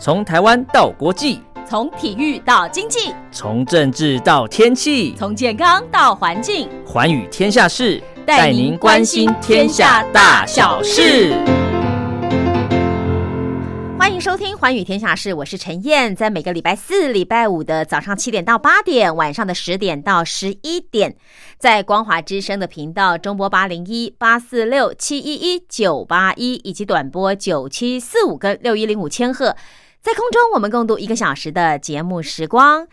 从台湾到国际，从体育到经济，从政治到天气，从健康到环境，寰宇天下事，带您关心天下大小事。欢迎收听《寰宇天下事》，我是陈燕，在每个礼拜四、礼拜五的早上七点到八点，晚上的十点到十一点，在光华之声的频道中波八零一八四六七一一九八一，以及短波九七四五跟六一零五千赫。在空中，我们共度一个小时的节目时光。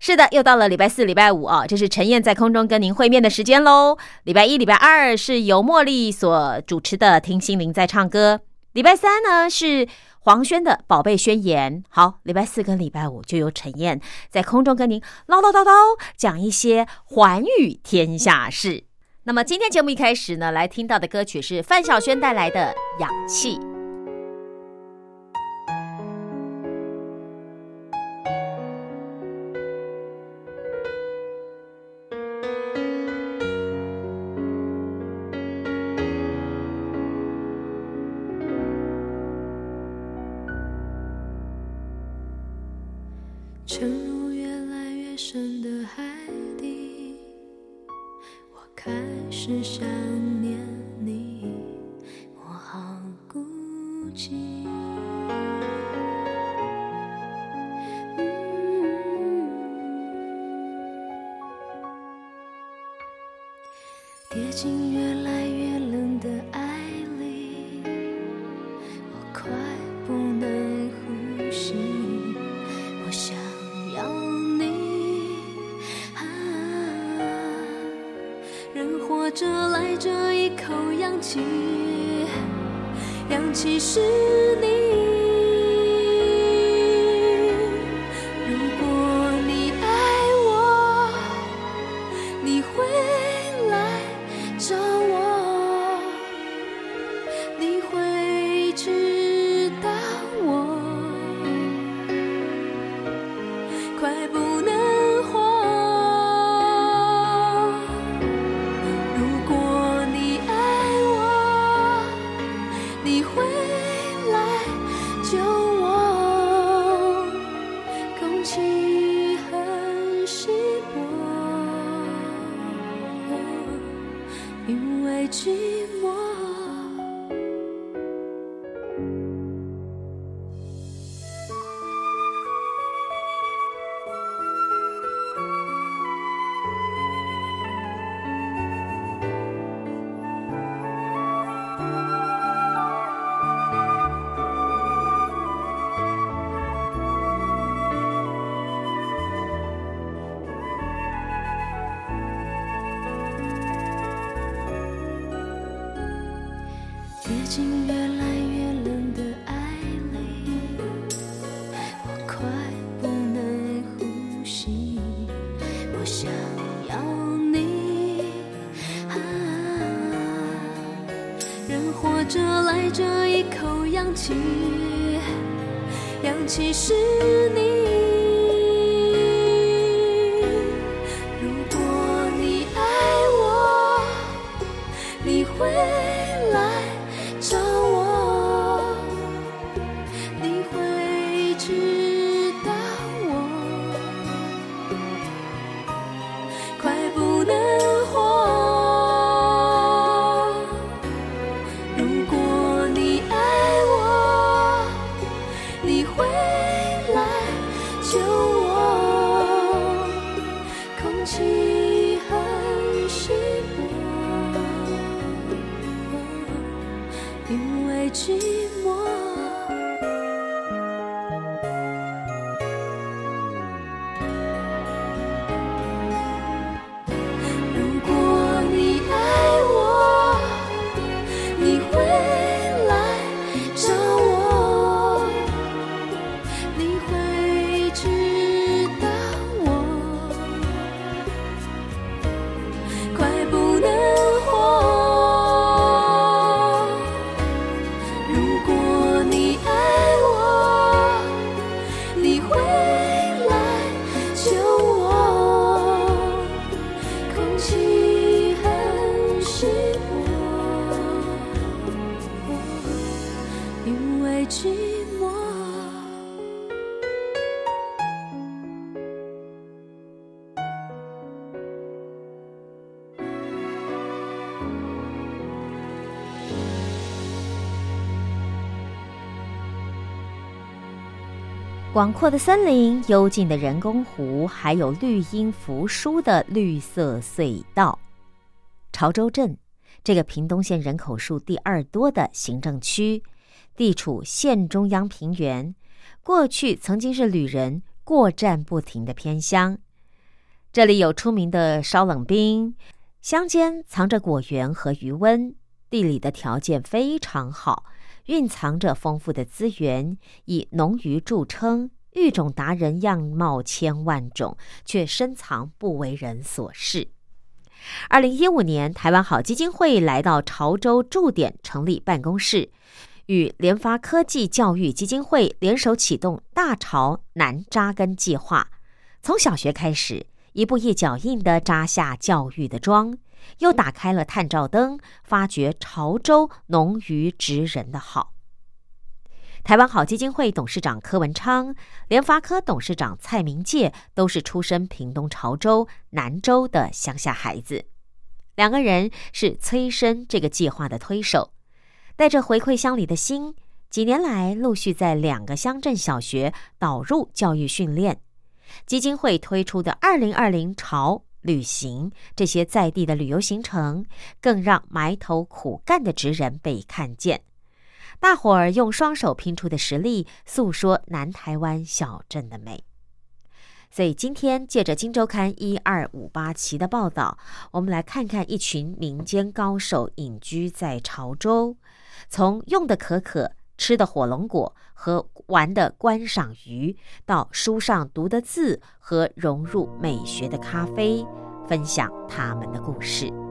是的，又到了礼拜四、礼拜五啊，这是陈燕在空中跟您会面的时间喽。礼拜一、礼拜二是由茉莉所主持的《听心灵在唱歌》，礼拜三呢是黄轩的《宝贝宣言》。好，礼拜四跟礼拜五就由陈燕在空中跟您唠唠叨叨讲一些寰宇天下事。那么今天节目一开始呢，来听到的歌曲是范晓萱带来的《氧气》。着来这一口氧气，氧气是你。广阔的森林、幽静的人工湖，还有绿荫扶疏的绿色隧道。潮州镇这个屏东县人口数第二多的行政区，地处县中央平原，过去曾经是旅人过站不停的偏乡。这里有出名的烧冷冰，乡间藏着果园和余温，地理的条件非常好。蕴藏着丰富的资源，以农渔著称，育种达人样貌千万种，却深藏不为人所视。二零一五年，台湾好基金会来到潮州驻点成立办公室，与联发科技教育基金会联手启动“大潮南扎根计划”，从小学开始，一步一脚印地扎下教育的桩。又打开了探照灯，发掘潮州农渔职人的好。台湾好基金会董事长柯文昌、联发科董事长蔡明介都是出身屏东潮州南州的乡下孩子，两个人是催生这个计划的推手，带着回馈乡里的心，几年来陆续在两个乡镇小学导入教育训练。基金会推出的二零二零潮。旅行这些在地的旅游行程，更让埋头苦干的职人被看见。大伙儿用双手拼出的实力，诉说南台湾小镇的美。所以今天借着《金周刊》一二五八期的报道，我们来看看一群民间高手隐居在潮州，从用的可可、吃的火龙果和玩的观赏鱼，到书上读的字和融入美学的咖啡。分享他们的故事。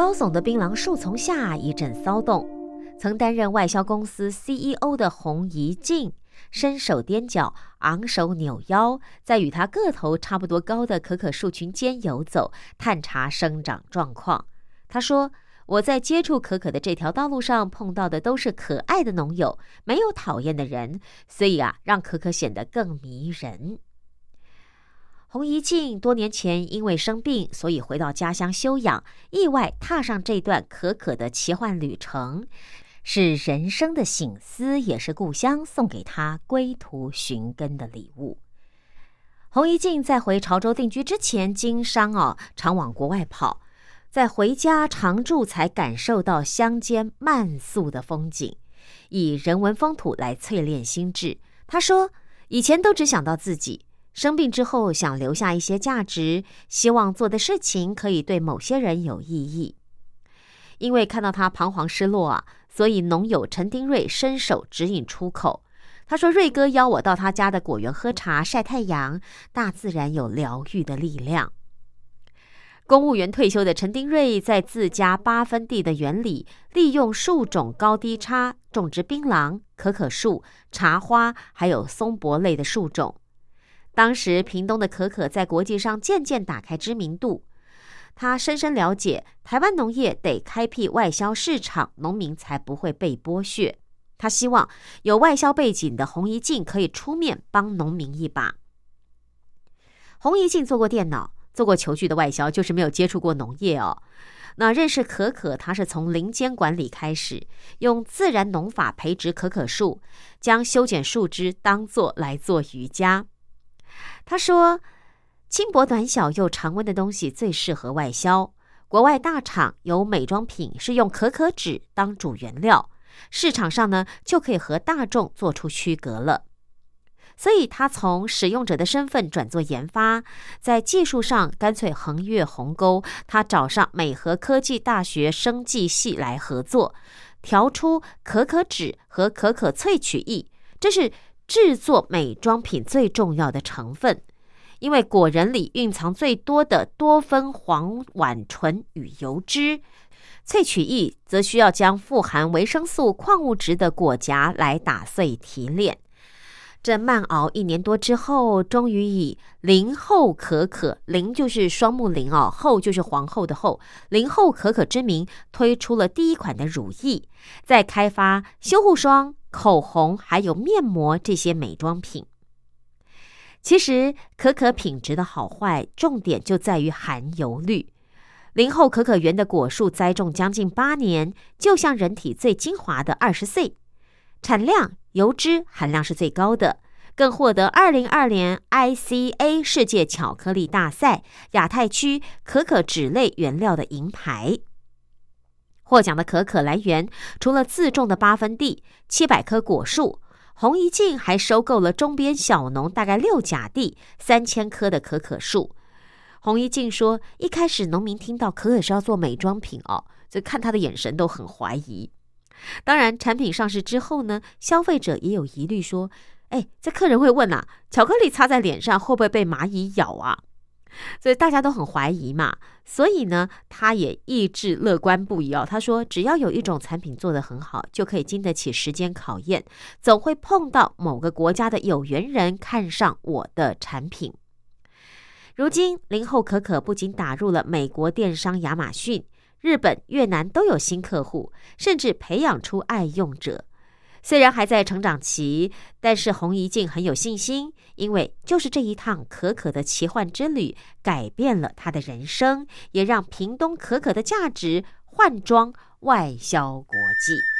高耸的槟榔树丛下一阵骚动，曾担任外销公司 CEO 的洪怡静伸手踮脚，昂首扭腰，在与他个头差不多高的可可树群间游走，探查生长状况。他说：“我在接触可可的这条道路上碰到的都是可爱的农友，没有讨厌的人，所以啊，让可可显得更迷人。”洪怡静多年前因为生病，所以回到家乡休养，意外踏上这段可可的奇幻旅程，是人生的醒思，也是故乡送给他归途寻根的礼物。洪怡静在回潮州定居之前，经商哦，常往国外跑，在回家常住才感受到乡间慢速的风景，以人文风土来淬炼心智。他说，以前都只想到自己。生病之后，想留下一些价值，希望做的事情可以对某些人有意义。因为看到他彷徨失落啊，所以农友陈丁瑞伸手指引出口。他说：“瑞哥邀我到他家的果园喝茶、晒太阳，大自然有疗愈的力量。”公务员退休的陈丁瑞在自家八分地的园里，利用树种高低差种植槟榔、可可树、茶花，还有松柏类的树种。当时屏东的可可在国际上渐渐打开知名度，他深深了解台湾农业得开辟外销市场，农民才不会被剥削。他希望有外销背景的洪一静可以出面帮农民一把。洪一静做过电脑，做过球具的外销，就是没有接触过农业哦。那认识可可，他是从林间管理开始，用自然农法培植可可树，将修剪树枝当做来做瑜伽。他说，轻薄短小又常温的东西最适合外销。国外大厂有美妆品是用可可脂当主原料，市场上呢就可以和大众做出区隔了。所以他从使用者的身份转做研发，在技术上干脆横越鸿沟。他找上美和科技大学生技系来合作，调出可可脂和可可萃取液，这是制作美妆品最重要的成分。因为果仁里蕴藏最多的多酚黄烷醇与油脂，萃取液则需要将富含维生素、矿物质的果荚来打碎提炼。这慢熬一年多之后，终于以林后可可“林”就是双木林哦，“后”就是皇后的“后”，林后可可之名推出了第一款的乳液，在开发修护霜、口红还有面膜这些美妆品。其实可可品质的好坏，重点就在于含油率。林后可可园的果树栽种将近八年，就像人体最精华的二十岁，产量、油脂含量是最高的，更获得二零二年 ICA 世界巧克力大赛亚太区可可脂类原料的银牌。获奖的可可来源，除了自种的八分地、七百棵果树。洪一静还收购了中边小农大概六甲地三千棵的可可树。洪一静说：“一开始农民听到可可是要做美妆品哦，就看他的眼神都很怀疑。当然，产品上市之后呢，消费者也有疑虑，说：‘哎，这客人会问啊，巧克力擦在脸上会不会被蚂蚁咬啊？’”所以大家都很怀疑嘛，所以呢，他也意志乐观不已哦。他说，只要有一种产品做得很好，就可以经得起时间考验，总会碰到某个国家的有缘人看上我的产品。如今，零后可可不仅打入了美国电商亚马逊、日本、越南都有新客户，甚至培养出爱用者。虽然还在成长期，但是洪一静很有信心，因为就是这一趟可可的奇幻之旅，改变了他的人生，也让屏东可可的价值换装外销国际。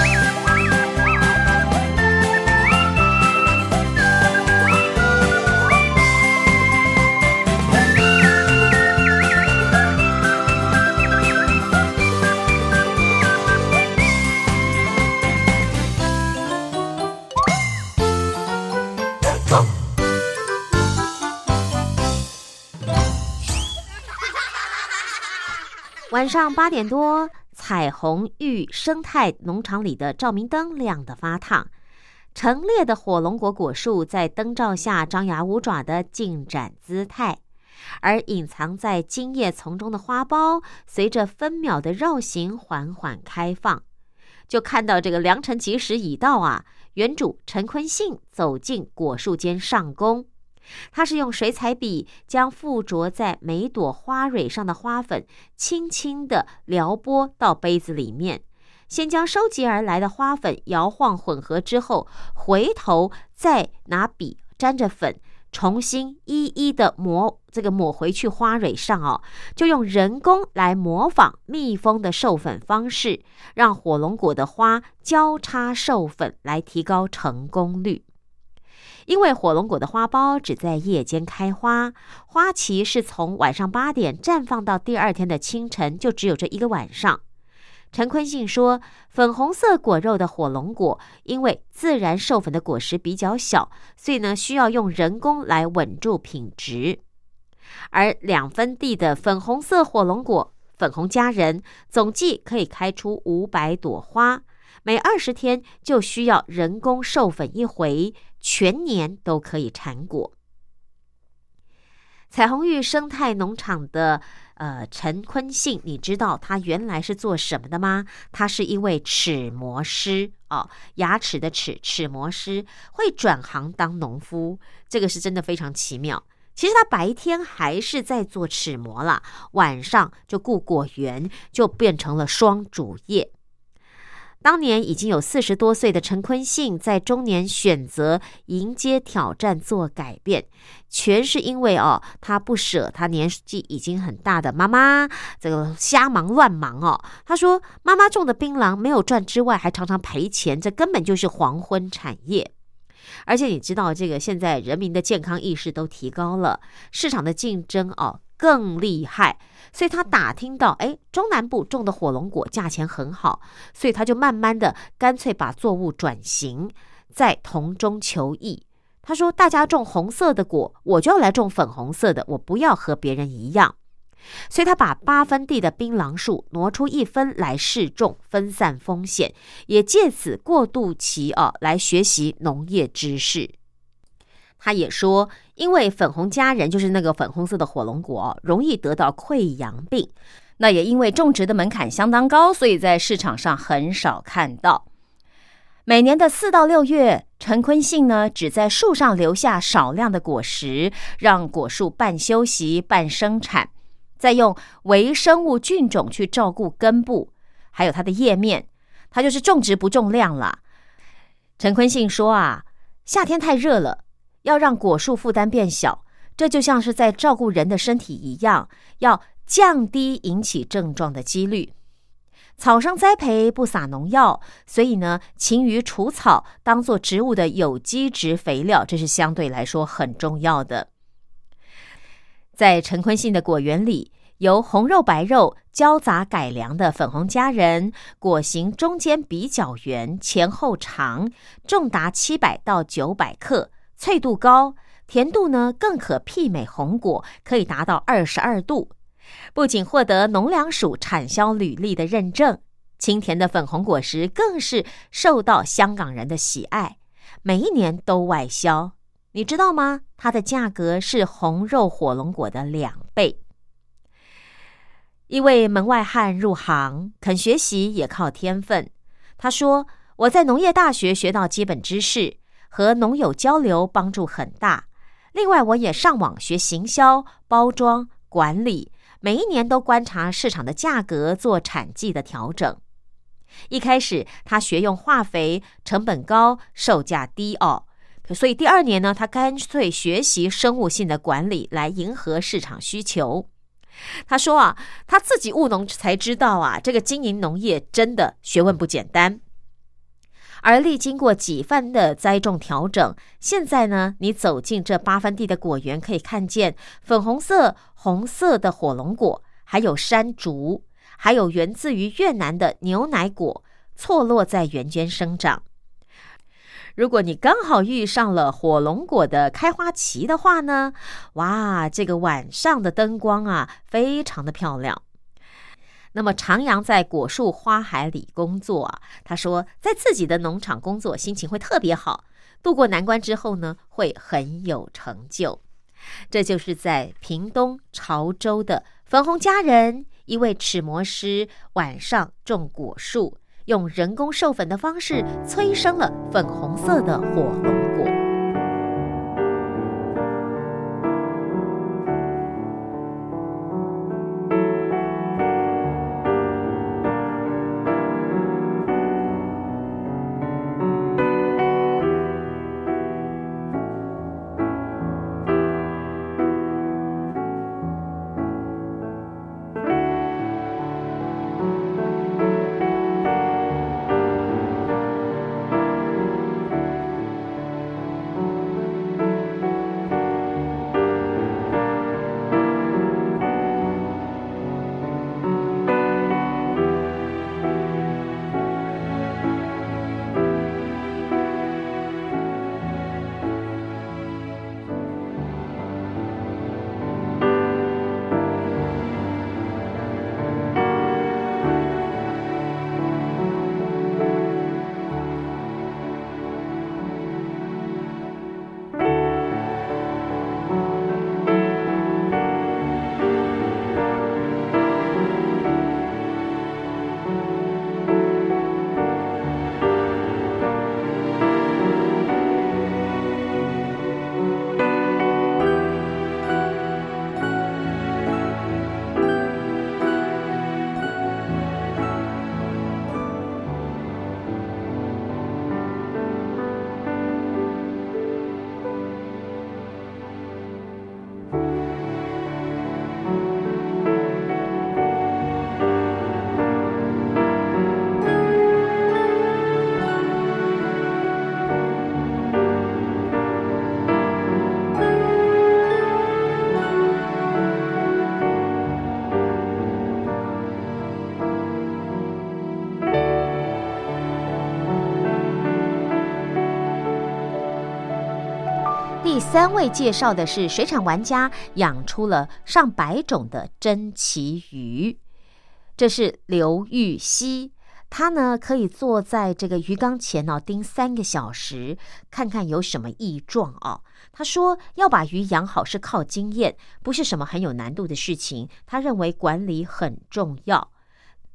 晚上八点多，彩虹玉生态农场里的照明灯亮得发烫，陈列的火龙果果树在灯照下张牙舞爪的进展姿态，而隐藏在茎叶丛中的花苞随着分秒的绕行缓缓开放。就看到这个良辰吉时已到啊！园主陈坤信走进果树间上工。他是用水彩笔将附着在每朵花蕊上的花粉轻轻地撩拨到杯子里面，先将收集而来的花粉摇晃混合之后，回头再拿笔沾着粉，重新一一的抹这个抹回去花蕊上哦，就用人工来模仿蜜蜂的授粉方式，让火龙果的花交叉授粉，来提高成功率。因为火龙果的花苞只在夜间开花，花期是从晚上八点绽放到第二天的清晨，就只有这一个晚上。陈坤信说，粉红色果肉的火龙果，因为自然授粉的果实比较小，所以呢需要用人工来稳住品质。而两分地的粉红色火龙果，粉红佳人，总计可以开出五百朵花。每二十天就需要人工授粉一回，全年都可以产果。彩虹玉生态农场的呃陈坤信，你知道他原来是做什么的吗？他是一位齿模师哦，牙齿的齿齿模师会转行当农夫，这个是真的非常奇妙。其实他白天还是在做齿模啦，晚上就顾果园，就变成了双主业。当年已经有四十多岁的陈坤信，在中年选择迎接挑战，做改变，全是因为哦，他不舍他年纪已经很大的妈妈，这个瞎忙乱忙哦。他说，妈妈种的槟榔没有赚之外，还常常赔钱，这根本就是黄昏产业。而且你知道，这个现在人民的健康意识都提高了，市场的竞争哦更厉害。所以他打听到，哎，中南部种的火龙果价钱很好，所以他就慢慢的干脆把作物转型，在同中求异。他说：“大家种红色的果，我就要来种粉红色的，我不要和别人一样。”所以他把八分地的槟榔树挪出一分来试种，分散风险，也借此过渡期哦来学习农业知识。他也说，因为粉红佳人就是那个粉红色的火龙果，容易得到溃疡病。那也因为种植的门槛相当高，所以在市场上很少看到。每年的四到六月，陈坤信呢只在树上留下少量的果实，让果树半休息半生产，再用微生物菌种去照顾根部，还有它的叶面。它就是种植不重量了。陈坤信说啊，夏天太热了。要让果树负担变小，这就像是在照顾人的身体一样，要降低引起症状的几率。草生栽培不撒农药，所以呢，勤于除草，当做植物的有机质肥料，这是相对来说很重要的。在陈坤信的果园里，由红肉白肉交杂改良的粉红佳人果形中间比较圆，前后长，重达七百到九百克。脆度高，甜度呢更可媲美红果，可以达到二十二度。不仅获得农粮署产销履历的认证，清甜的粉红果实更是受到香港人的喜爱，每一年都外销。你知道吗？它的价格是红肉火龙果的两倍。一位门外汉入行，肯学习也靠天分。他说：“我在农业大学学到基本知识。”和农友交流帮助很大。另外，我也上网学行销、包装、管理，每一年都观察市场的价格，做产季的调整。一开始他学用化肥，成本高，售价低哦。所以第二年呢，他干脆学习生物性的管理，来迎合市场需求。他说啊，他自己务农才知道啊，这个经营农业真的学问不简单。而历经过几番的栽种调整，现在呢，你走进这八分地的果园，可以看见粉红色、红色的火龙果，还有山竹，还有源自于越南的牛奶果，错落在园间生长。如果你刚好遇上了火龙果的开花期的话呢，哇，这个晚上的灯光啊，非常的漂亮。那么徜徉在果树花海里工作啊，他说，在自己的农场工作，心情会特别好。渡过难关之后呢，会很有成就。这就是在屏东潮州的粉红佳人，一位齿模师，晚上种果树。用人工授粉的方式催生了粉红色的火三位介绍的是水产玩家养出了上百种的珍奇鱼，这是刘玉溪，他呢可以坐在这个鱼缸前哦盯三个小时，看看有什么异状哦。他说要把鱼养好是靠经验，不是什么很有难度的事情。他认为管理很重要。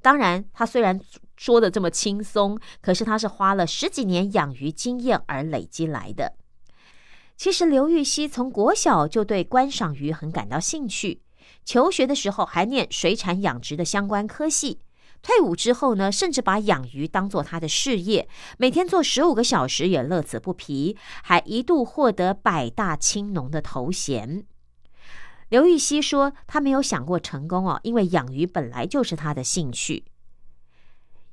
当然，他虽然说的这么轻松，可是他是花了十几年养鱼经验而累积来的。其实刘玉溪从国小就对观赏鱼很感到兴趣，求学的时候还念水产养殖的相关科系。退伍之后呢，甚至把养鱼当做他的事业，每天做十五个小时也乐此不疲，还一度获得百大青农的头衔。刘玉溪说：“他没有想过成功哦，因为养鱼本来就是他的兴趣。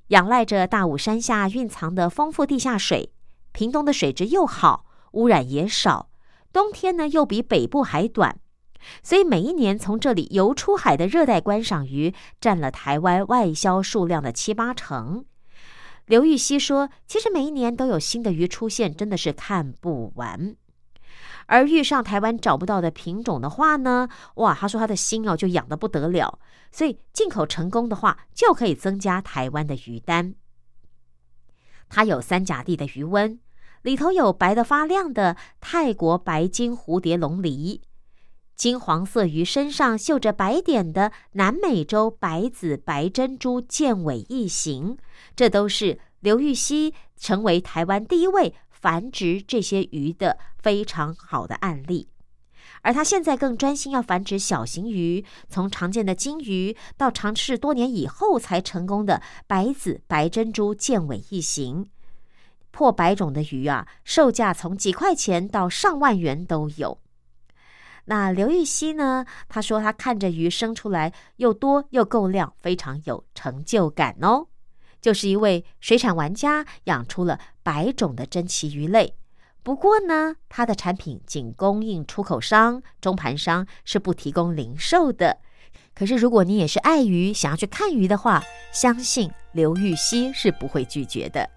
仰赖着大武山下蕴藏的丰富地下水，屏东的水质又好。”污染也少，冬天呢又比北部还短，所以每一年从这里游出海的热带观赏鱼占了台湾外销数量的七八成。刘玉溪说：“其实每一年都有新的鱼出现，真的是看不完。而遇上台湾找不到的品种的话呢，哇，他说他的心哦就痒得不得了。所以进口成功的话，就可以增加台湾的鱼单。他有三甲地的鱼温。”里头有白的发亮的泰国白金蝴蝶龙梨，金黄色鱼身上绣着白点的南美洲白子白珍珠剑尾异形，这都是刘玉溪成为台湾第一位繁殖这些鱼的非常好的案例。而他现在更专心要繁殖小型鱼，从常见的金鱼到尝试多年以后才成功的白子白珍珠剑尾异形，破百种的鱼啊，售价从几块钱到上万元都有。那刘玉溪呢？他说他看着鱼生出来又多又够量，非常有成就感哦。就是一位水产玩家，养出了百种的珍奇鱼类。不过呢，他的产品仅供应出口商、中盘商，是不提供零售的。可是如果你也是爱鱼，想要去看鱼的话，相信刘玉溪是不会拒绝的。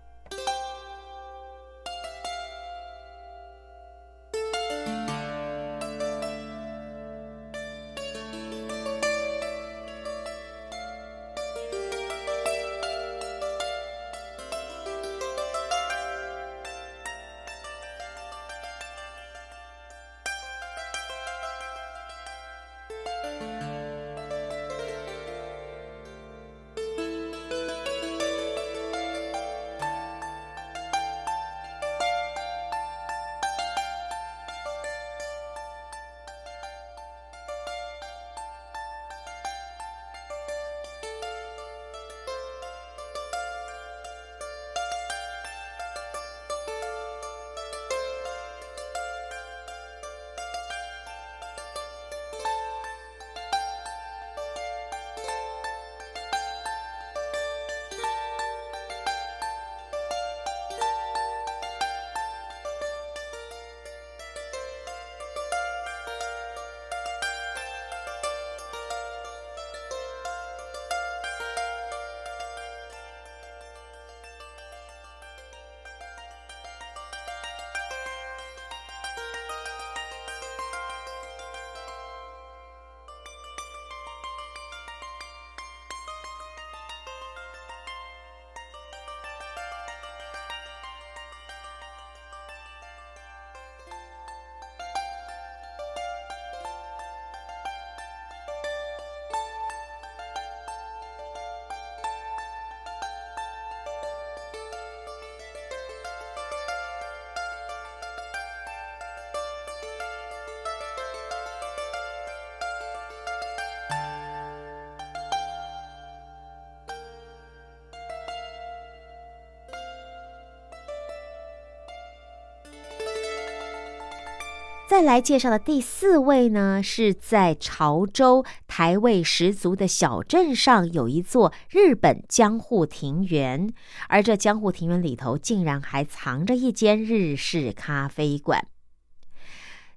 再来介绍的第四位呢，是在潮州台味十足的小镇上，有一座日本江户庭园，而这江户庭园里头竟然还藏着一间日式咖啡馆。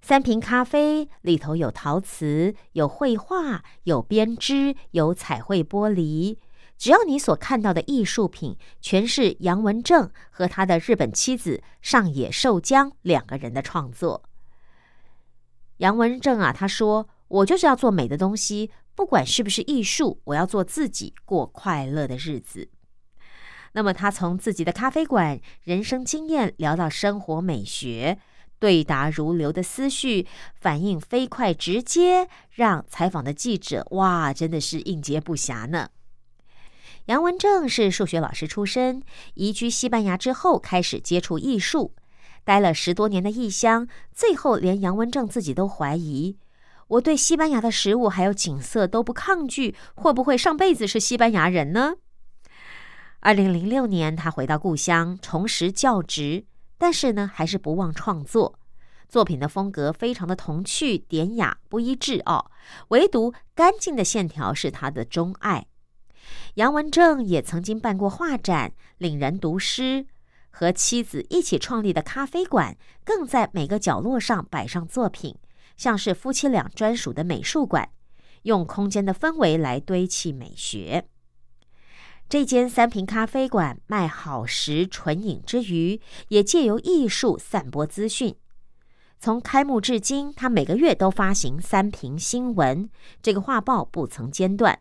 三瓶咖啡里头有陶瓷、有绘画、有编织、有彩绘玻璃，只要你所看到的艺术品，全是杨文正和他的日本妻子上野寿江两个人的创作。杨文正啊，他说：“我就是要做美的东西，不管是不是艺术，我要做自己，过快乐的日子。”那么，他从自己的咖啡馆、人生经验聊到生活美学，对答如流的思绪，反应飞快直接，让采访的记者哇，真的是应接不暇呢。杨文正是数学老师出身，移居西班牙之后，开始接触艺术。待了十多年的异乡，最后连杨文正自己都怀疑：我对西班牙的食物还有景色都不抗拒，会不会上辈子是西班牙人呢？二零零六年，他回到故乡重拾教职，但是呢，还是不忘创作。作品的风格非常的童趣典雅，不一致哦，唯独干净的线条是他的钟爱。杨文正也曾经办过画展，领人读诗。和妻子一起创立的咖啡馆，更在每个角落上摆上作品，像是夫妻俩专属的美术馆，用空间的氛围来堆砌美学。这间三平咖啡馆卖好食纯饮之余，也借由艺术散播资讯。从开幕至今，他每个月都发行三平新闻，这个画报不曾间断。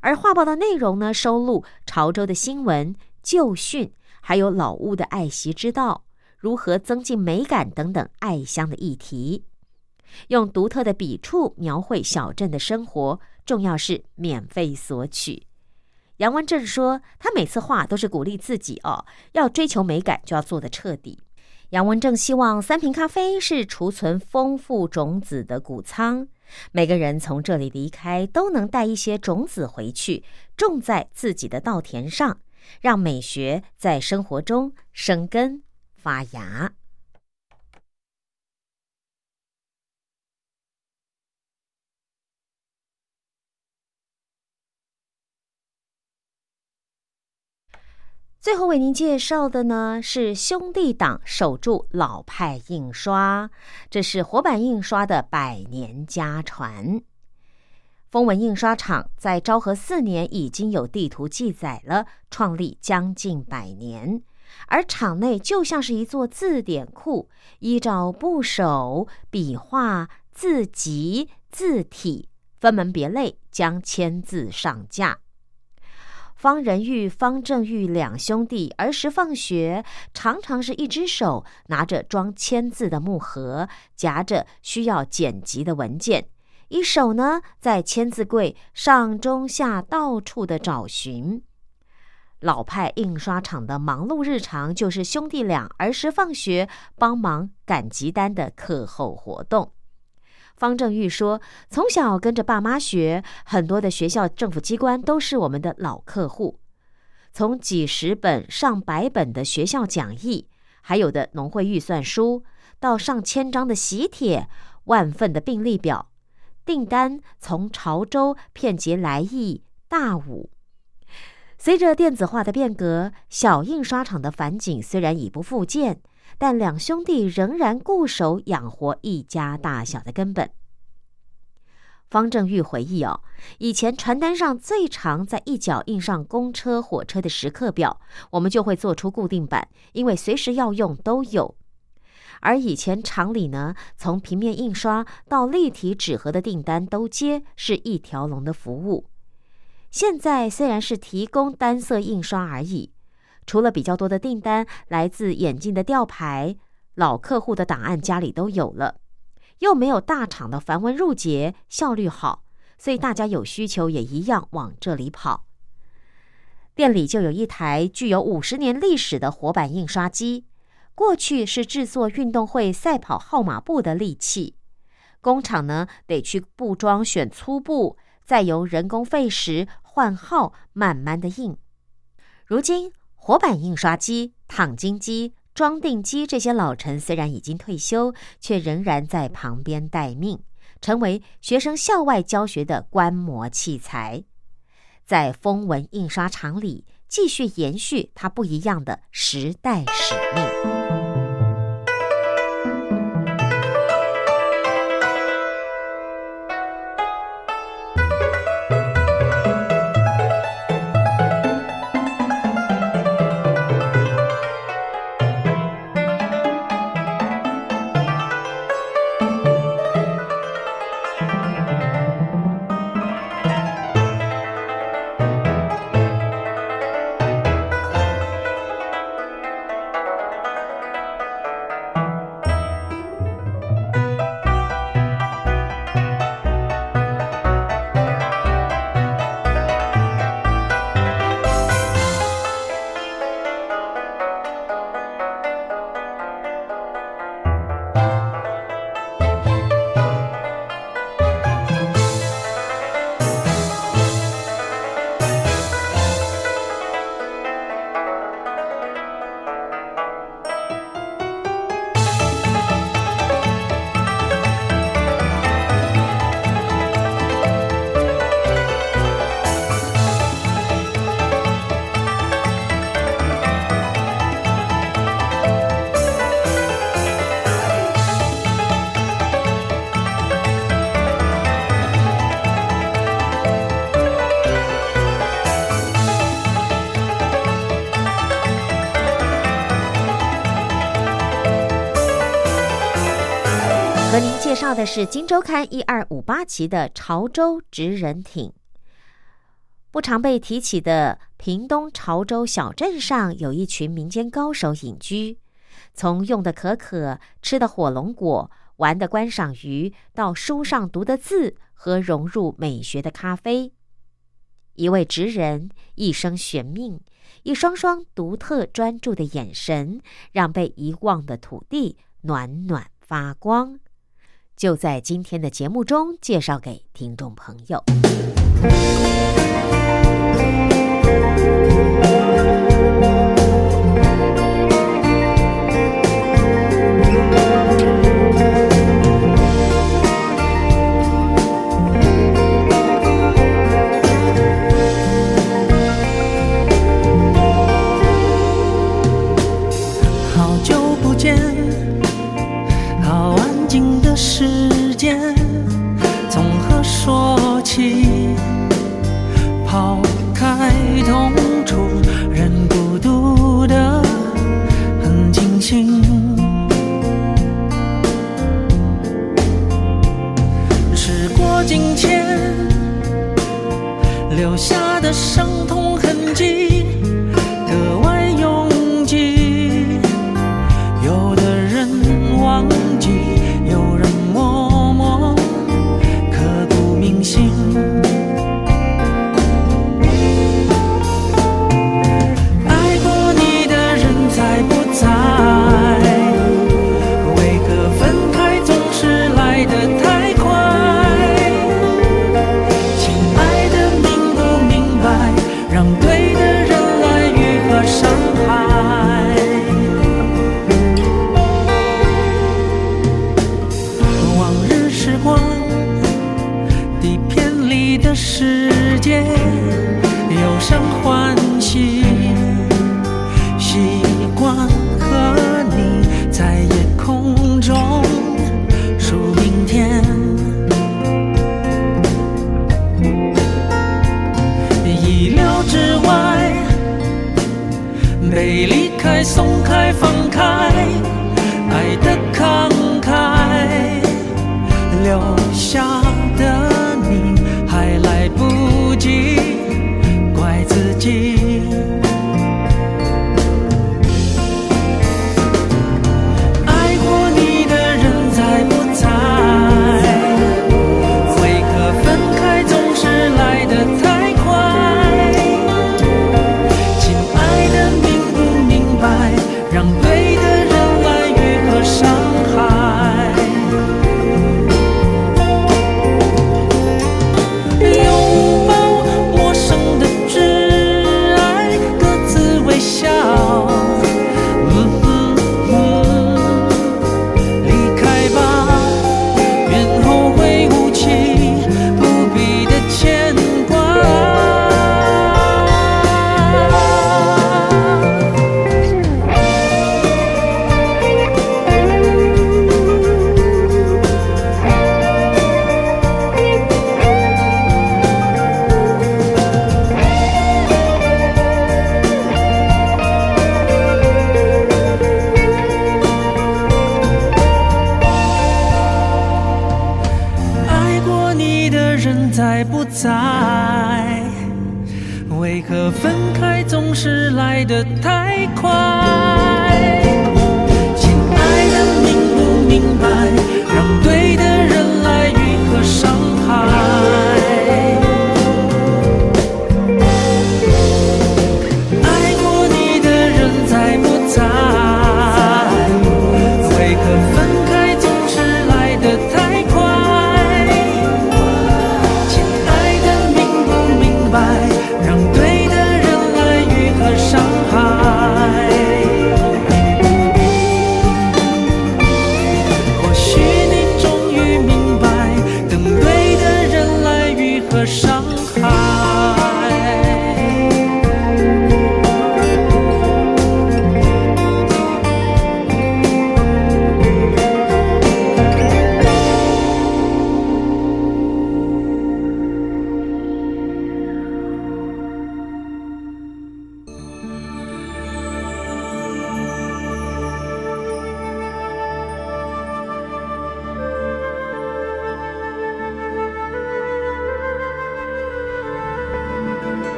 而画报的内容呢，收录潮州的新闻、旧讯。还有老屋的爱惜之道，如何增进美感等等爱乡的议题，用独特的笔触描绘小镇的生活，重要是免费索取。杨文正说，他每次画都是鼓励自己哦，要追求美感就要做的彻底。杨文正希望三瓶咖啡是储存丰富种子的谷仓，每个人从这里离开都能带一些种子回去，种在自己的稻田上，让美学在生活中生根发芽。最后为您介绍的呢是兄弟党守住老派印刷，这是活版印刷的百年家传。丰文印刷厂在昭和四年已经有地图记载了，创立将近百年，而厂内就像是一座字典库，依照部首、笔画、字集、字体分门别类，将签字上架。方仁玉、方正玉两兄弟儿时放学，常常是一只手拿着装签字的木盒，夹着需要剪辑的文件，一手呢在签字柜上中下到处的找寻。老派印刷厂的忙碌日常，就是兄弟俩儿时放学帮忙赶集单的课后活动。方正玉说：“从小跟着爸妈学，很多的学校、政府机关都是我们的老客户。从几十本、上百本的学校讲义，还有的农会预算书，到上千张的喜帖、万份的病历表，订单从潮州骗及来意、大武。随着电子化的变革，小印刷厂的繁景虽然已不复见。”但两兄弟仍然固守养活一家大小的根本。方正玉回忆哦，以前传单上最常在一角印上公车、火车的时刻表，我们就会做出固定版，因为随时要用都有。而以前厂里呢，从平面印刷到立体纸盒的订单都接，是一条龙的服务。现在虽然是提供单色印刷而已。除了比较多的订单来自眼镜的吊牌，老客户的档案家里都有了，又没有大厂的繁文缛节，效率好，所以大家有需求也一样往这里跑。店里就有一台具有五十年历史的活版印刷机，过去是制作运动会赛跑号码布的利器，工厂呢得去布庄选粗布，再由人工费时换号，慢慢的印。如今。活版印刷机、烫金机、装订机这些老臣虽然已经退休，却仍然在旁边待命，成为学生校外教学的观摩器材，在风文印刷厂里继续延续它不一样的时代使命。这是荆州刊一二五八期的潮州值人挺不常被提起的屏东潮州小镇上有一群民间高手隐居。从用的可可吃的火龙果玩的观赏鱼到书上读的字和融入美学的咖啡。一位职人一生玄命一双双独特专注的眼神让被遗忘的土地暖暖发光。就在今天的节目中介绍给听众朋友。今天留下的伤痛痕迹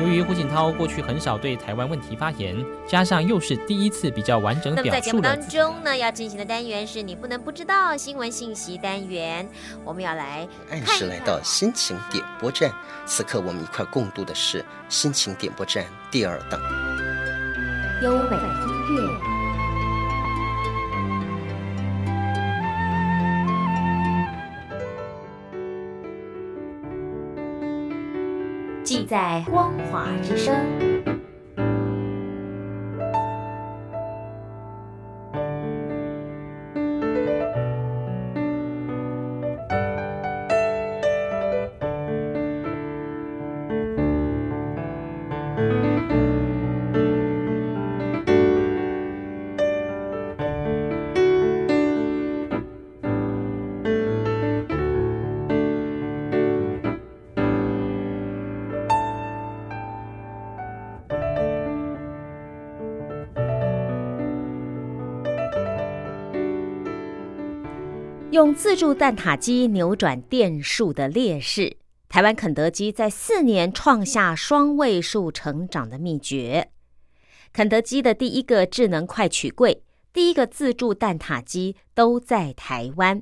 由于胡锦涛过去很少对台湾问题发言，加上又是第一次比较完整表述的。那么在节目当中呢，要进行的单元是你不能不知道新闻信息单元，我们要来按时来到心情点播站。此刻我们一块共度的是心情点播站第二档。优美的音乐。记在光华之声。用自助蛋挞机扭转店数的劣势，台湾肯德基在四年创下双位数成长的秘诀。肯德基的第一个智能快取柜、第一个自助蛋挞机都在台湾。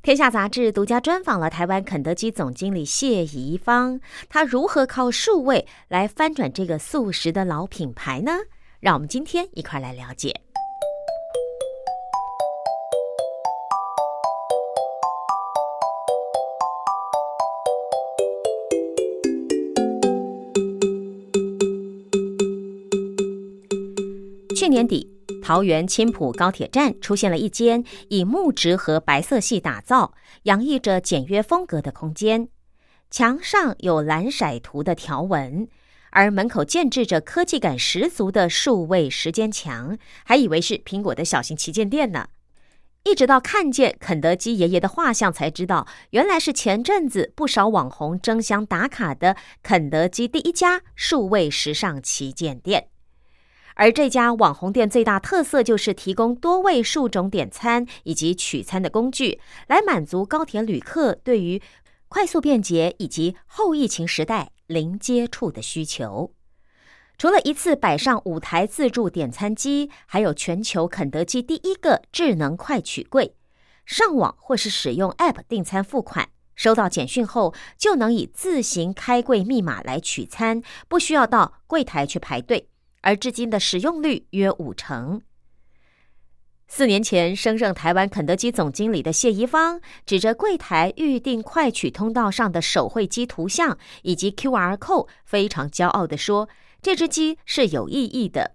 天下杂志独家专访了台湾肯德基总经理谢怡芳，他如何靠数位来翻转这个素食的老品牌呢？让我们今天一块来了解。年底，桃园青浦高铁站出现了一间以木质和白色系打造、洋溢着简约风格的空间，墙上有蓝色图的条纹，而门口建制着科技感十足的数位时间墙，还以为是苹果的小型旗舰店呢。一直到看见肯德基爷爷的画像，才知道原来是前阵子不少网红争相打卡的肯德基第一家数位时尚旗舰店。而这家网红店最大特色就是提供多位数种点餐以及取餐的工具，来满足高铁旅客对于快速便捷以及后疫情时代零接触的需求。除了一次摆上五台自助点餐机，还有全球肯德基第一个智能快取柜，上网或是使用 App 订餐付款，收到简讯后就能以自行开柜密码来取餐，不需要到柜台去排队。而至今的使用率约五成。四年前升任台湾肯德基总经理的谢宜芳，指着柜台预定快取通道上的手绘机图像以及 QR code，非常骄傲地说：“这只鸡是有意义的。”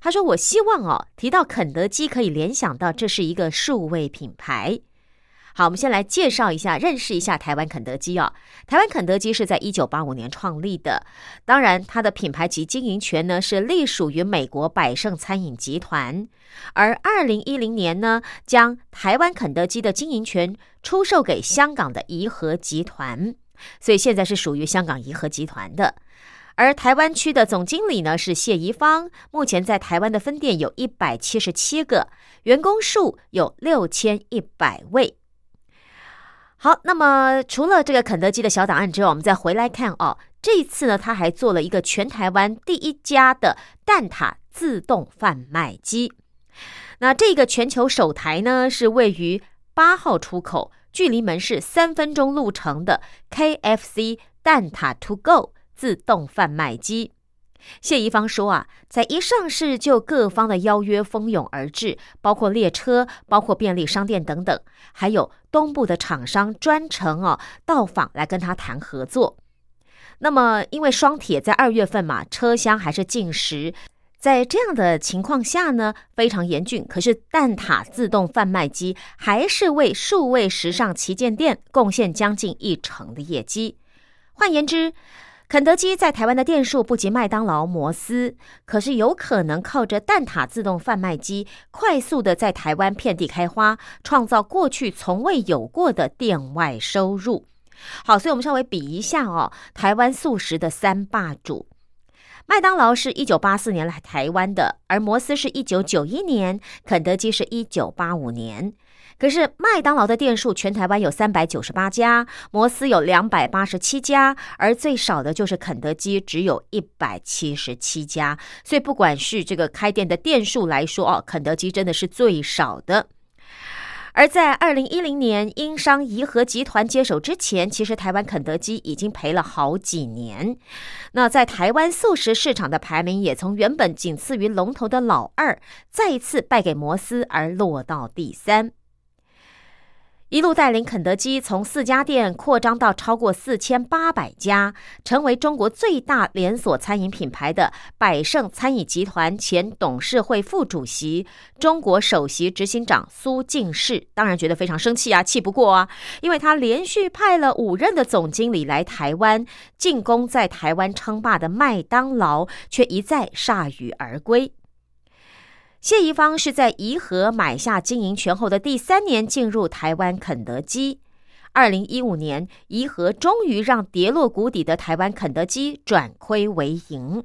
他说：“我希望哦，提到肯德基可以联想到这是一个数位品牌。”好，我们先来介绍一下、认识一下台湾肯德基哦。台湾肯德基是在一九八五年创立的，当然它的品牌及经营权呢是隶属于美国百胜餐饮集团，而二零一零年呢将台湾肯德基的经营权出售给香港的怡和集团，所以现在是属于香港怡和集团的。而台湾区的总经理呢是谢宜芳，目前在台湾的分店有一百七十七个，员工数有六千一百位。好，那么除了这个肯德基的小档案之后，我们再回来看哦。这一次呢，他还做了一个全台湾第一家的蛋挞自动贩卖机。那这个全球首台呢，是位于八号出口，距离门市三分钟路程的 KFC 蛋挞 To Go 自动贩卖机。谢宜芳说啊，在一上市就各方的邀约蜂拥而至，包括列车、包括便利商店等等，还有东部的厂商专程哦到访来跟他谈合作。那么因为双铁在二月份嘛，车厢还是禁食，在这样的情况下呢，非常严峻。可是蛋挞自动贩卖机还是为数位时尚旗舰店贡献将近一成的业绩。换言之，肯德基在台湾的店数不及麦当劳、摩斯，可是有可能靠着蛋挞自动贩卖机，快速的在台湾遍地开花，创造过去从未有过的店外收入。好，所以我们稍微比一下哦，台湾素食的三霸主，麦当劳是一九八四年来台湾的，而摩斯是一九九一年，肯德基是一九八五年。可是麦当劳的店数全台湾有三百九十八家，摩斯有两百八十七家，而最少的就是肯德基，只有一百七十七家。所以不管是这个开店的店数来说，哦，肯德基真的是最少的。而在二零一零年英商怡和集团接手之前，其实台湾肯德基已经赔了好几年。那在台湾素食市场的排名也从原本仅次于龙头的老二，再一次败给摩斯而落到第三。一路带领肯德基从四家店扩张到超过四千八百家，成为中国最大连锁餐饮品牌的百胜餐饮集团前董事会副主席、中国首席执行长苏敬世，当然觉得非常生气啊，气不过啊，因为他连续派了五任的总经理来台湾进攻在台湾称霸的麦当劳，却一再铩羽而归。谢宜芳是在颐和买下经营权后的第三年进入台湾肯德基。二零一五年，颐和终于让跌落谷底的台湾肯德基转亏为盈。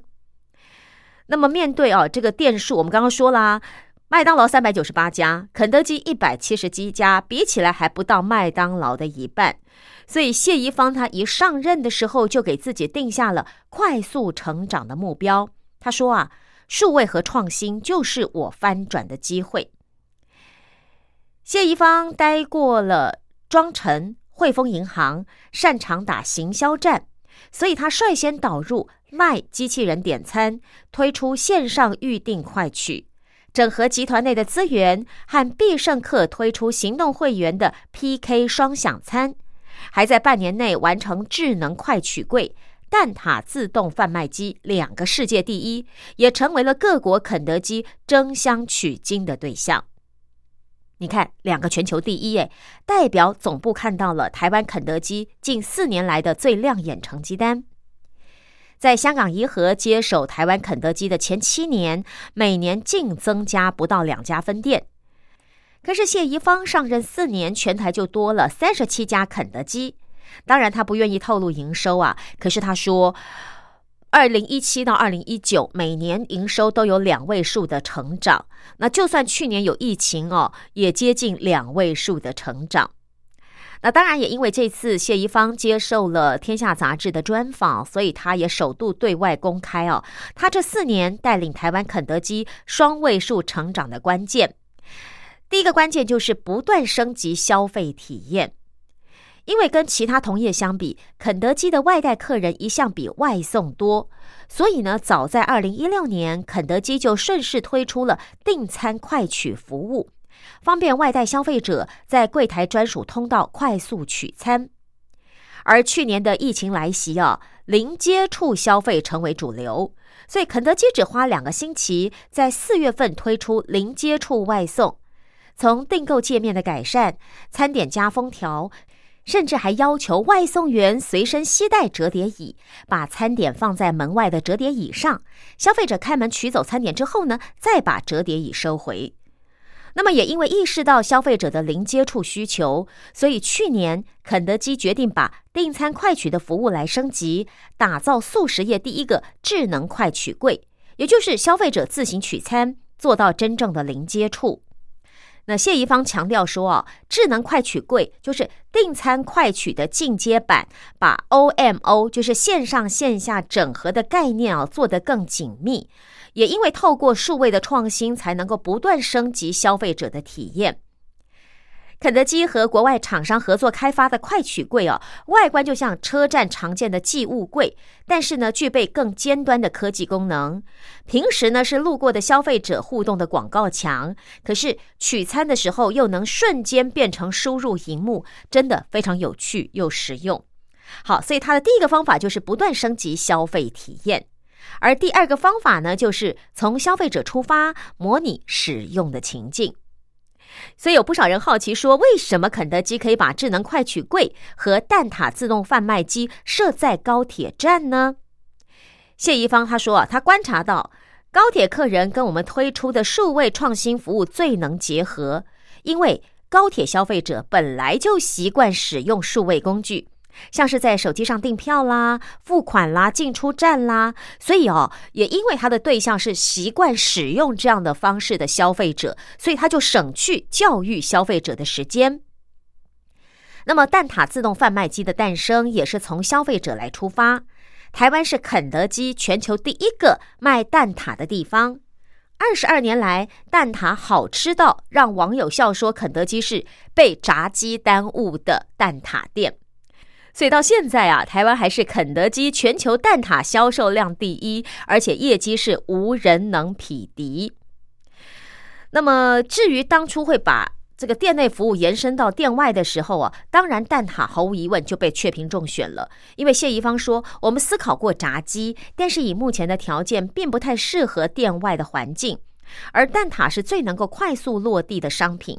那么，面对哦这个店数，我们刚刚说啦，麦当劳三百九十八家，肯德基一百七十七家，比起来还不到麦当劳的一半。所以，谢宜芳他一上任的时候就给自己定下了快速成长的目标。他说啊。数位和创新就是我翻转的机会。谢宜芳待过了庄臣、汇丰银行，擅长打行销战，所以他率先导入卖机器人点餐，推出线上预订快取，整合集团内的资源，和必胜客推出行动会员的 PK 双享餐，还在半年内完成智能快取柜。蛋挞自动贩卖机两个世界第一，也成为了各国肯德基争相取经的对象。你看，两个全球第一，哎，代表总部看到了台湾肯德基近四年来的最亮眼成绩单。在香港颐和接手台湾肯德基的前七年，每年净增加不到两家分店。可是谢宜芳上任四年，全台就多了三十七家肯德基。当然，他不愿意透露营收啊。可是他说，二零一七到二零一九每年营收都有两位数的成长。那就算去年有疫情哦，也接近两位数的成长。那当然也因为这次谢宜芳接受了《天下》杂志的专访，所以他也首度对外公开哦，他这四年带领台湾肯德基双位数成长的关键。第一个关键就是不断升级消费体验。因为跟其他同业相比，肯德基的外带客人一向比外送多，所以呢，早在二零一六年，肯德基就顺势推出了订餐快取服务，方便外带消费者在柜台专属通道快速取餐。而去年的疫情来袭啊，零接触消费成为主流，所以肯德基只花两个星期，在四月份推出零接触外送，从订购界面的改善、餐点加封条。甚至还要求外送员随身携带折叠椅，把餐点放在门外的折叠椅上。消费者开门取走餐点之后呢，再把折叠椅收回。那么，也因为意识到消费者的零接触需求，所以去年肯德基决定把订餐快取的服务来升级，打造素食业第一个智能快取柜，也就是消费者自行取餐，做到真正的零接触。那谢宜芳强调说：“哦，智能快取柜就是订餐快取的进阶版，把 OMO 就是线上线下整合的概念啊做得更紧密。也因为透过数位的创新，才能够不断升级消费者的体验。”肯德基和国外厂商合作开发的快取柜哦，外观就像车站常见的寄物柜，但是呢，具备更尖端的科技功能。平时呢是路过的消费者互动的广告墙，可是取餐的时候又能瞬间变成输入荧幕，真的非常有趣又实用。好，所以它的第一个方法就是不断升级消费体验，而第二个方法呢，就是从消费者出发，模拟使用的情境。所以有不少人好奇说，为什么肯德基可以把智能快取柜和蛋挞自动贩卖机设在高铁站呢？谢宜芳他说啊，他观察到高铁客人跟我们推出的数位创新服务最能结合，因为高铁消费者本来就习惯使用数位工具，像是在手机上订票啦、付款啦、进出站啦，所以哦，也因为他的对象是习惯使用这样的方式的消费者，所以他就省去教育消费者的时间。那么，蛋挞自动贩卖机的诞生也是从消费者来出发。台湾是肯德基全球第一个卖蛋挞的地方。二十二年来，蛋挞好吃到让网友笑说，肯德基是被炸鸡耽误的蛋挞店。所以到现在啊，台湾还是肯德基全球蛋挞销售量第一，而且业绩是无人能匹敌。那么，至于当初会把这个店内服务延伸到店外的时候啊，当然蛋挞毫无疑问就被雀屏中选了。因为谢宜芳说，我们思考过炸鸡，但是以目前的条件，并不太适合店外的环境，而蛋挞是最能够快速落地的商品。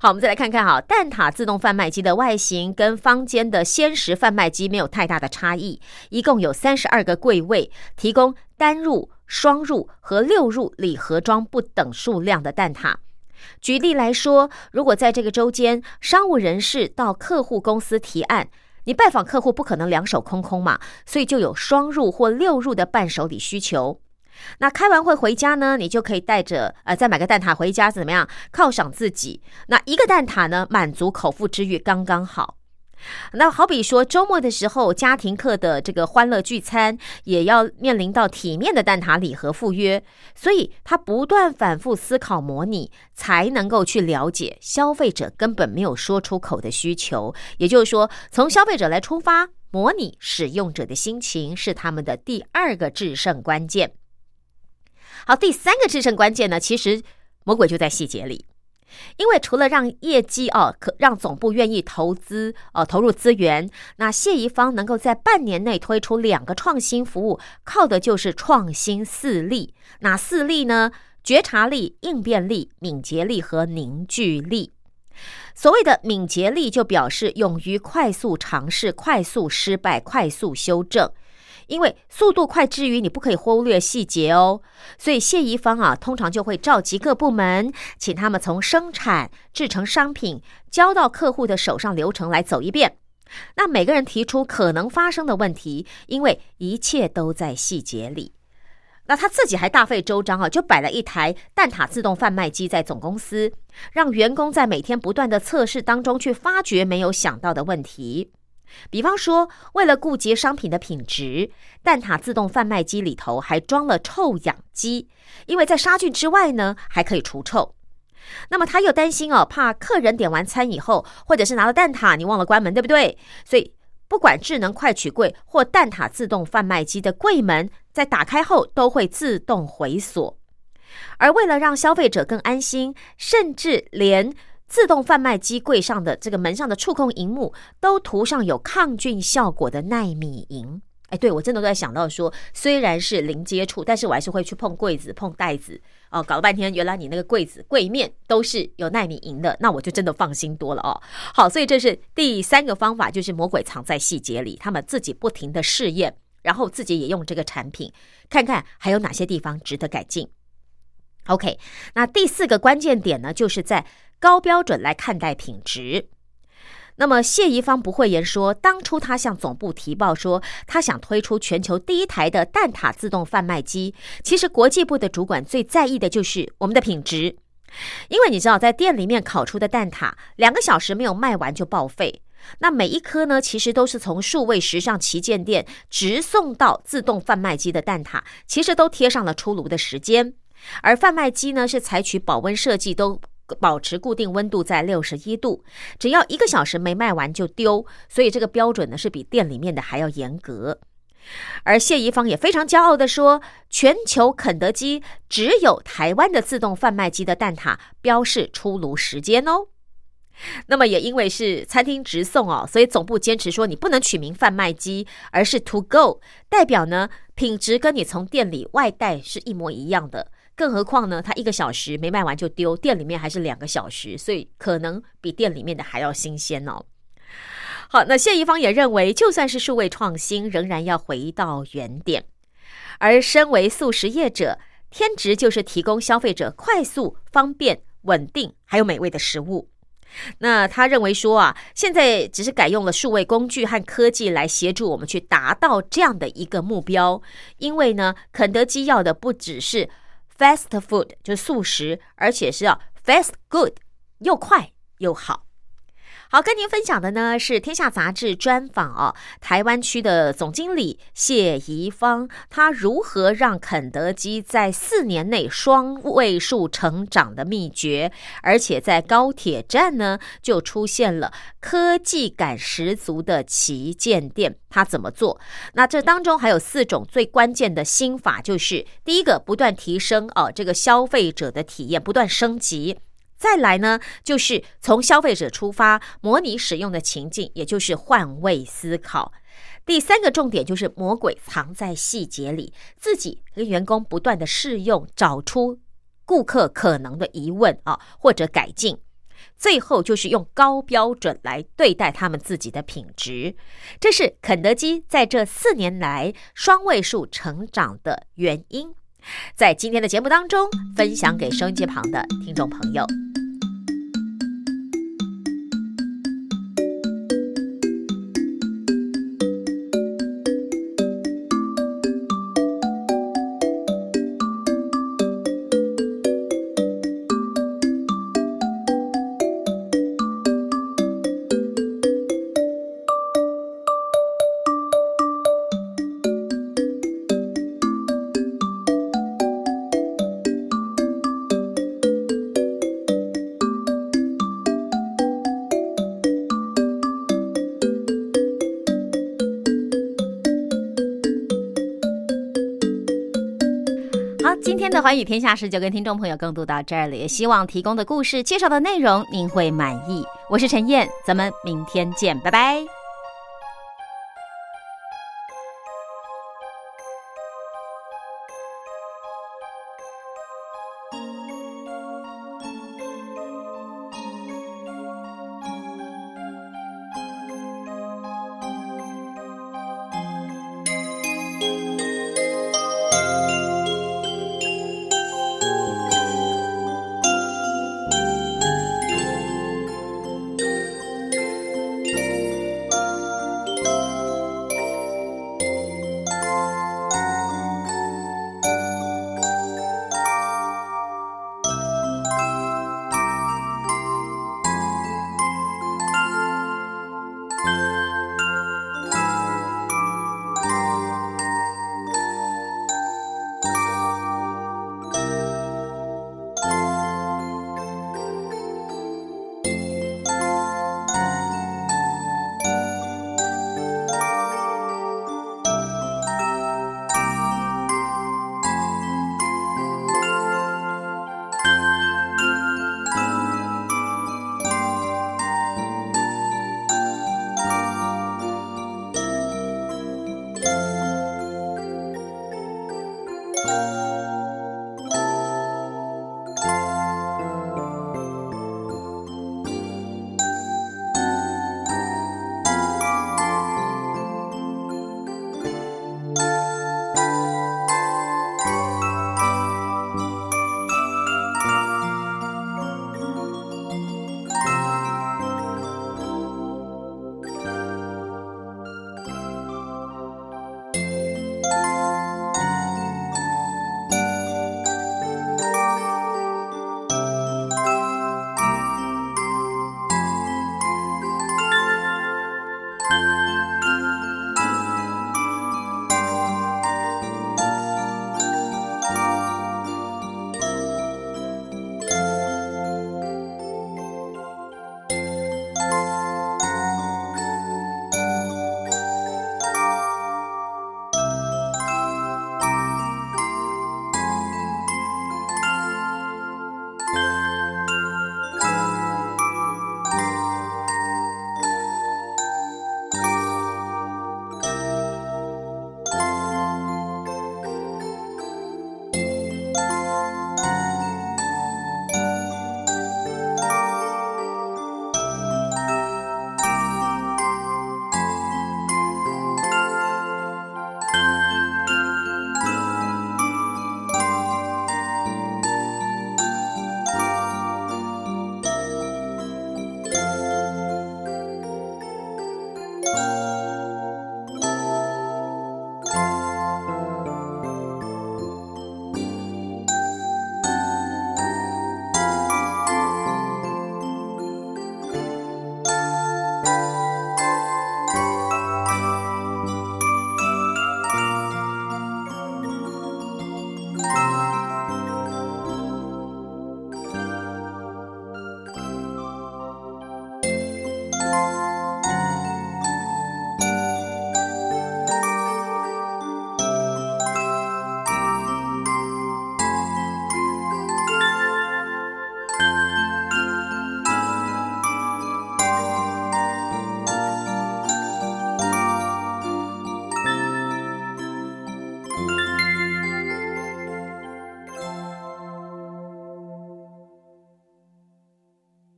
好，我们再来看看哈，蛋挞自动贩卖机的外形跟坊间的鲜食贩卖机没有太大的差异，一共有三十二个柜位，提供单入、双入和六入礼盒装不等数量的蛋挞。举例来说，如果在这个周间，商务人士到客户公司提案，你拜访客户不可能两手空空嘛，所以就有双入或六入的伴手礼需求。那开完会回家呢，你就可以带着呃，再买个蛋挞回家，怎么样犒赏自己？那一个蛋挞呢，满足口腹之欲刚刚好。那好比说周末的时候，家庭课的这个欢乐聚餐，也要面临到体面的蛋挞礼盒赴约，所以他不断反复思考模拟，才能够去了解消费者根本没有说出口的需求。也就是说，从消费者来出发，模拟使用者的心情是他们的第二个制胜关键。好，第三个制胜关键呢，其实魔鬼就在细节里。因为除了让业绩哦，可让总部愿意投资哦，投入资源，那谢宜芳能够在半年内推出两个创新服务，靠的就是创新四力。哪四力呢？觉察力、应变力、敏捷力和凝聚力。所谓的敏捷力，就表示勇于快速尝试、快速失败、快速修正。因为速度快之余，你不可以忽略细节哦。所以谢宜芳啊，通常就会召集各部门，请他们从生产、制成商品，交到客户的手上流程来走一遍。那每个人提出可能发生的问题，因为一切都在细节里。那他自己还大费周章啊，就摆了一台蛋挞自动贩卖机在总公司，让员工在每天不断的测试当中去发掘没有想到的问题。比方说，为了顾及商品的品质，蛋挞自动贩卖机里头还装了臭氧机，因为在杀菌之外呢，还可以除臭。那么他又担心哦，怕客人点完餐以后，或者是拿了蛋挞你忘了关门，对不对？所以不管智能快取柜或蛋挞自动贩卖机的柜门，在打开后都会自动回锁。而为了让消费者更安心，甚至连。自动贩卖机柜上的这个门上的触控荧幕都涂上有抗菌效果的纳米银。哎，对我真的都在想到说，虽然是零接触，但是我还是会去碰柜子、碰袋子。哦，搞了半天，原来你那个柜子柜面都是有纳米银的，那我就真的放心多了哦。好，所以这是第三个方法，就是魔鬼藏在细节里，他们自己不停的试验，然后自己也用这个产品，看看还有哪些地方值得改进。OK，那第四个关键点呢，就是在。高标准来看待品质。那么谢宜芳不讳言说，当初他向总部提报说，他想推出全球第一台的蛋挞自动贩卖机。其实国际部的主管最在意的就是我们的品质，因为你知道，在店里面烤出的蛋挞，两个小时没有卖完就报废。那每一颗呢，其实都是从数位时尚旗舰店直送到自动贩卖机的蛋挞，其实都贴上了出炉的时间。而贩卖机呢，是采取保温设计都。保持固定温度在六十一度，只要一个小时没卖完就丢，所以这个标准呢是比店里面的还要严格。而谢宜芳也非常骄傲的说，全球肯德基只有台湾的自动贩卖机的蛋挞标示出炉时间哦。那么也因为是餐厅直送哦，所以总部坚持说你不能取名贩卖机，而是 To Go，代表呢品质跟你从店里外带是一模一样的。更何况呢，他一个小时没卖完就丢，店里面还是两个小时，所以可能比店里面的还要新鲜哦。好，那谢宜芳也认为，就算是数位创新，仍然要回到原点。而身为素食业者，天职就是提供消费者快速、方便、稳定还有美味的食物。那他认为说啊，现在只是改用了数位工具和科技来协助我们去达到这样的一个目标，因为呢，肯德基要的不只是 fast food 就是素食，而且是要 fast good 又快又好。好，跟您分享的呢是《天下杂志》专访哦，台湾区的总经理谢怡芳，他如何让肯德基在四年内双位数成长的秘诀，而且在高铁站呢就出现了科技感十足的旗舰店，他怎么做？那这当中还有四种最关键的心法，就是第一个，不断提升哦这个消费者的体验，不断升级。再来呢，就是从消费者出发，模拟使用的情境，也就是换位思考。第三个重点就是魔鬼藏在细节里，自己跟员工不断的试用，找出顾客可能的疑问啊，或者改进。最后就是用高标准来对待他们自己的品质。这是肯德基在这四年来双位数成长的原因。在今天的节目当中，分享给收音机旁的听众朋友。关于天下事就跟听众朋友共度到这儿了，也希望提供的故事、介绍的内容您会满意。我是陈燕，咱们明天见，拜拜。